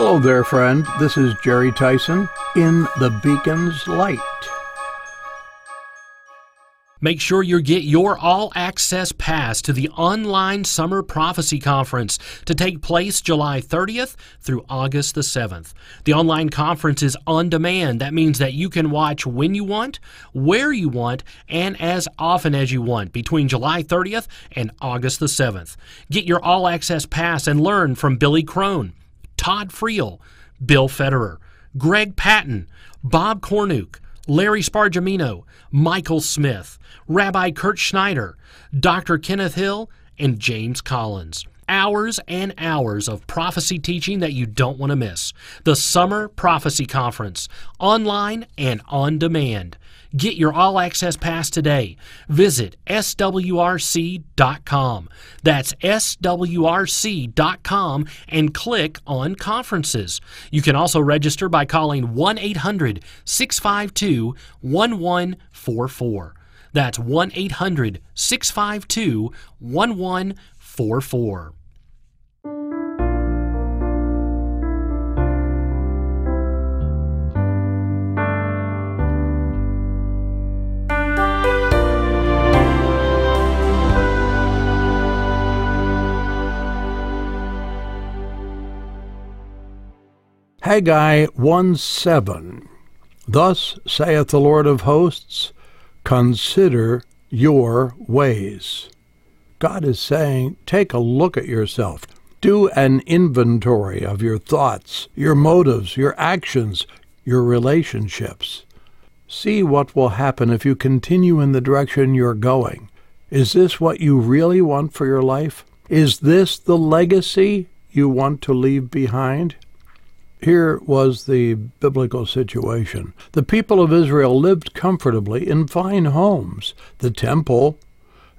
Hello there, friend. This is Jerry Tyson in the Beacon's Light. Make sure you get your all access pass to the online Summer Prophecy Conference to take place July 30th through August the 7th. The online conference is on demand. That means that you can watch when you want, where you want, and as often as you want between July 30th and August the 7th. Get your all access pass and learn from Billy Crone, Todd Friel, Bill Federer, Greg Patton, Bob Cornuke, Larry Spargimino, Michael Smith, Rabbi Kurt Schneider, Dr. Kenneth Hill, and James Collins. Hours and hours of prophecy teaching that you don't want to miss. The Summer Prophecy Conference, online and on demand. Get your all access pass today. Visit swrc.com. That's swrc.com and click on conferences. You can also register by calling 1 800 652 1144. That's 1 800 652 1144. Haggai 1 7. Thus saith the Lord of hosts, Consider your ways. God is saying, take a look at yourself. Do an inventory of your thoughts, your motives, your actions, your relationships. See what will happen if you continue in the direction you're going. Is this what you really want for your life? Is this the legacy you want to leave behind? Here was the biblical situation. The people of Israel lived comfortably in fine homes. The temple,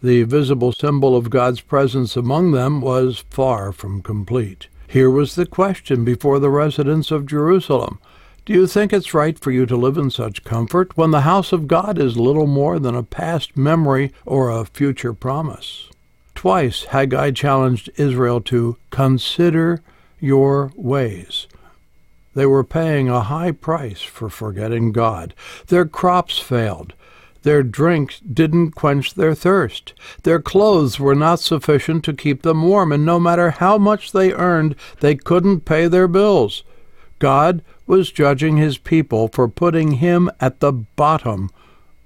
the visible symbol of God's presence among them, was far from complete. Here was the question before the residents of Jerusalem Do you think it's right for you to live in such comfort when the house of God is little more than a past memory or a future promise? Twice Haggai challenged Israel to consider your ways. They were paying a high price for forgetting God. Their crops failed. Their drink didn't quench their thirst. Their clothes were not sufficient to keep them warm, and no matter how much they earned, they couldn't pay their bills. God was judging his people for putting him at the bottom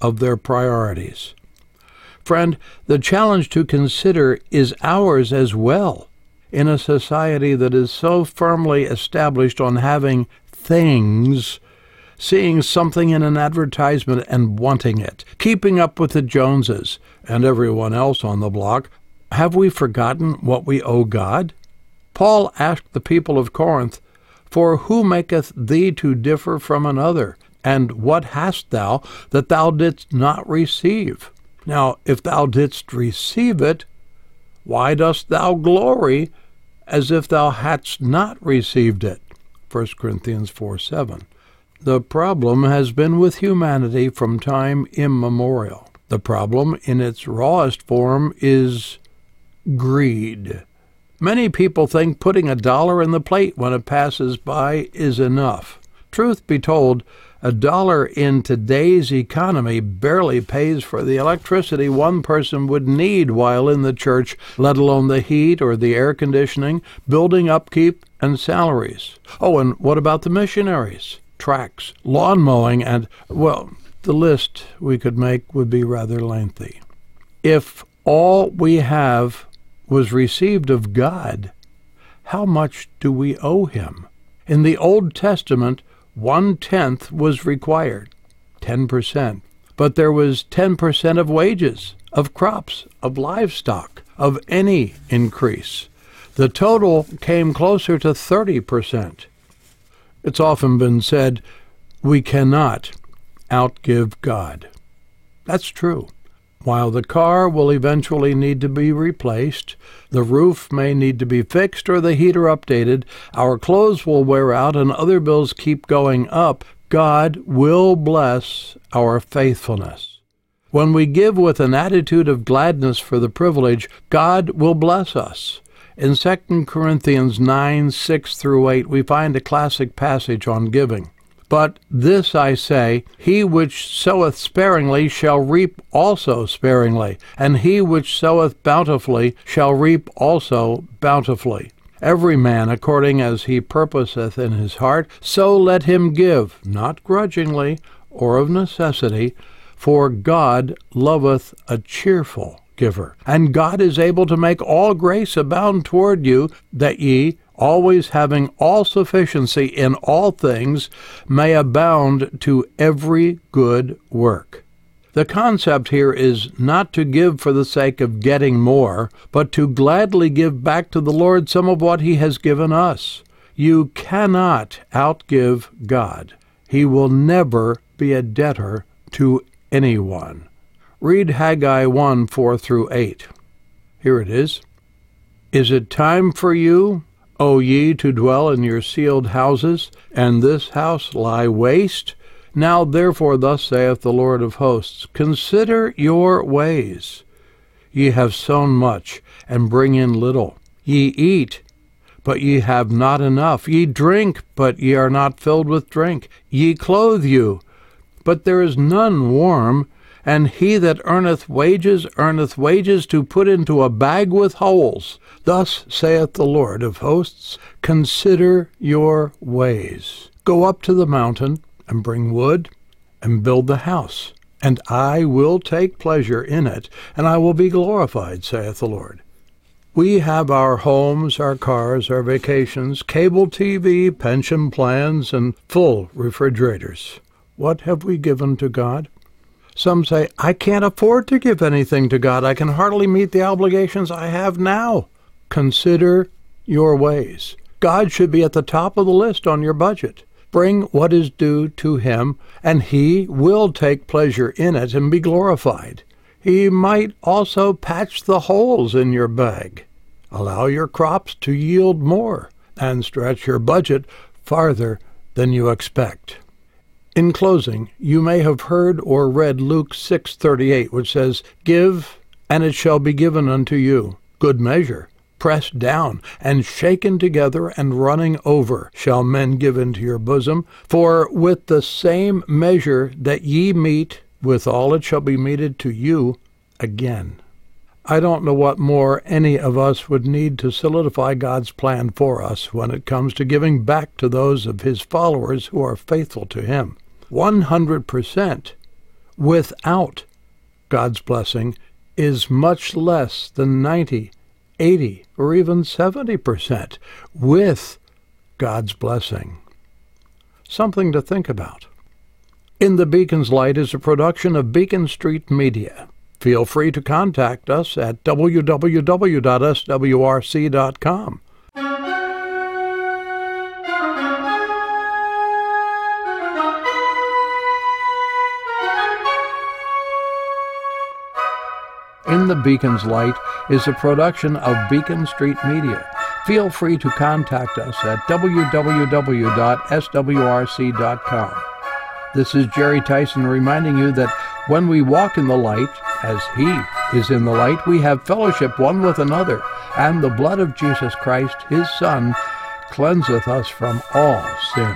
of their priorities. Friend, the challenge to consider is ours as well in a society that is so firmly established on having things, seeing something in an advertisement and wanting it, keeping up with the Joneses and everyone else on the block, have we forgotten what we owe God? Paul asked the people of Corinth, For who maketh thee to differ from another? And what hast thou that thou didst not receive? Now, if thou didst receive it, why dost thou glory as if thou hadst not received it. 1 Corinthians 4 7. The problem has been with humanity from time immemorial. The problem, in its rawest form, is greed. Many people think putting a dollar in the plate when it passes by is enough. Truth be told, a dollar in today's economy barely pays for the electricity one person would need while in the church, let alone the heat or the air conditioning, building upkeep, and salaries. Oh, and what about the missionaries? Tracts, lawn mowing, and, well, the list we could make would be rather lengthy. If all we have was received of God, how much do we owe Him? In the Old Testament, one tenth was required, 10%. But there was 10% of wages, of crops, of livestock, of any increase. The total came closer to 30%. It's often been said, we cannot outgive God. That's true. While the car will eventually need to be replaced, the roof may need to be fixed or the heater updated, our clothes will wear out and other bills keep going up, God will bless our faithfulness. When we give with an attitude of gladness for the privilege, God will bless us. In 2 Corinthians 9 6 through 8, we find a classic passage on giving. But this I say, he which soweth sparingly shall reap also sparingly, and he which soweth bountifully shall reap also bountifully. Every man according as he purposeth in his heart, so let him give, not grudgingly or of necessity, for God loveth a cheerful giver. And God is able to make all grace abound toward you, that ye, always having all sufficiency in all things, may abound to every good work. The concept here is not to give for the sake of getting more, but to gladly give back to the Lord some of what He has given us. You cannot outgive God. He will never be a debtor to anyone. Read Haggai 1 4 through 8. Here it is. Is it time for you, O ye, to dwell in your sealed houses, and this house lie waste? Now therefore, thus saith the Lord of hosts, Consider your ways. Ye have sown much, and bring in little. Ye eat, but ye have not enough. Ye drink, but ye are not filled with drink. Ye clothe you, but there is none warm. And he that earneth wages earneth wages to put into a bag with holes. Thus saith the Lord of hosts Consider your ways. Go up to the mountain, and bring wood, and build the house, and I will take pleasure in it, and I will be glorified, saith the Lord. We have our homes, our cars, our vacations, cable TV, pension plans, and full refrigerators. What have we given to God? Some say, I can't afford to give anything to God. I can hardly meet the obligations I have now. Consider your ways. God should be at the top of the list on your budget. Bring what is due to Him, and He will take pleasure in it and be glorified. He might also patch the holes in your bag, allow your crops to yield more, and stretch your budget farther than you expect. In closing, you may have heard or read Luke 6:38, which says, "Give, and it shall be given unto you, good measure, pressed down and shaken together and running over, shall men give into your bosom. For with the same measure that ye mete, withal it shall be meted to you again." I don't know what more any of us would need to solidify God's plan for us when it comes to giving back to those of His followers who are faithful to Him. 100% without God's blessing is much less than 90, 80, or even 70% with God's blessing. Something to think about. In the Beacon's Light is a production of Beacon Street Media. Feel free to contact us at www.swrc.com. In the Beacon's Light is a production of Beacon Street Media. Feel free to contact us at www.swrc.com. This is Jerry Tyson reminding you that when we walk in the light, as He is in the light, we have fellowship one with another, and the blood of Jesus Christ, His Son, cleanseth us from all sin.